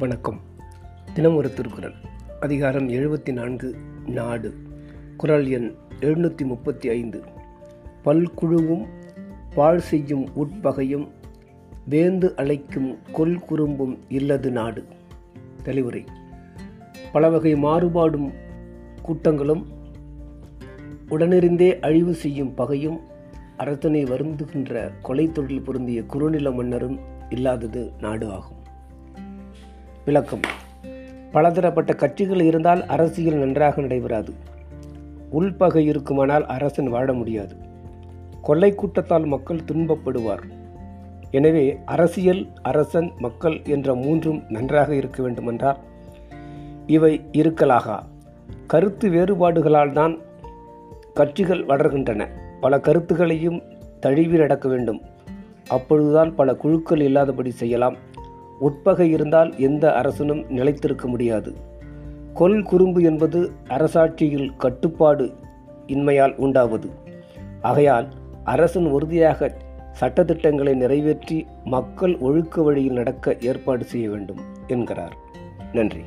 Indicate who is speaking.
Speaker 1: வணக்கம். தினம் ஒரு திருக்குறள். அதிகாரம் எழுபத்தி நான்கு நாடு. குரல் எண் எழுநூற்றி முப்பத்தி ஐந்து பல்குழுவும் பாழ் செய்யும் உட்பகையும் வேந்து அழைக்கும் கொல் குறும்பும் இல்லது நாடு. தெளிவுரை. பல வகை மாறுபாடும் கூட்டங்களும் உடனிருந்தே அழிவு செய்யும் பகையும் அரசனை வருந்துகின்ற கொலை தொழில் பொருந்திய குறுநில மன்னரும் இல்லாதது நாடு ஆகும். விளக்கம். பலதரப்பட்ட கட்சிகள் இருந்தால் அரசியல் நன்றாக நடைபெறாது. உள்பகை இருக்குமானால் அரசன் வாழ முடியாது. கொள்ளை கூட்டத்தால் மக்கள் துன்பப்படுவார். எனவே அரசியல் அரசன் மக்கள் என்ற மூன்றும் நன்றாக இருக்க வேண்டுமென்றால் இவை இருக்கலாகா? கருத்து வேறுபாடுகளால் தான் கட்சிகள் வளர்கின்றன. பல கருத்துகளையும் தழுவி நடக்க வேண்டும். அப்பொழுதுதான் பல குழுக்கள் இல்லாதபடி செய்யலாம். உட்பகை இருந்தால் எந்த அரசனும் நிலைத்திருக்க முடியாது. கொல் குறும்பு என்பது அரசாட்சியில் கட்டுப்பாடு இன்மையால் உண்டாவது. ஆகையால் அரசன் உறுதியாக சட்டத்திட்டங்களை நிறைவேற்றி மக்கள் ஒழுக்க வழியில் நடக்க ஏற்பாடு செய்ய வேண்டும் என்கிறார். நன்றி.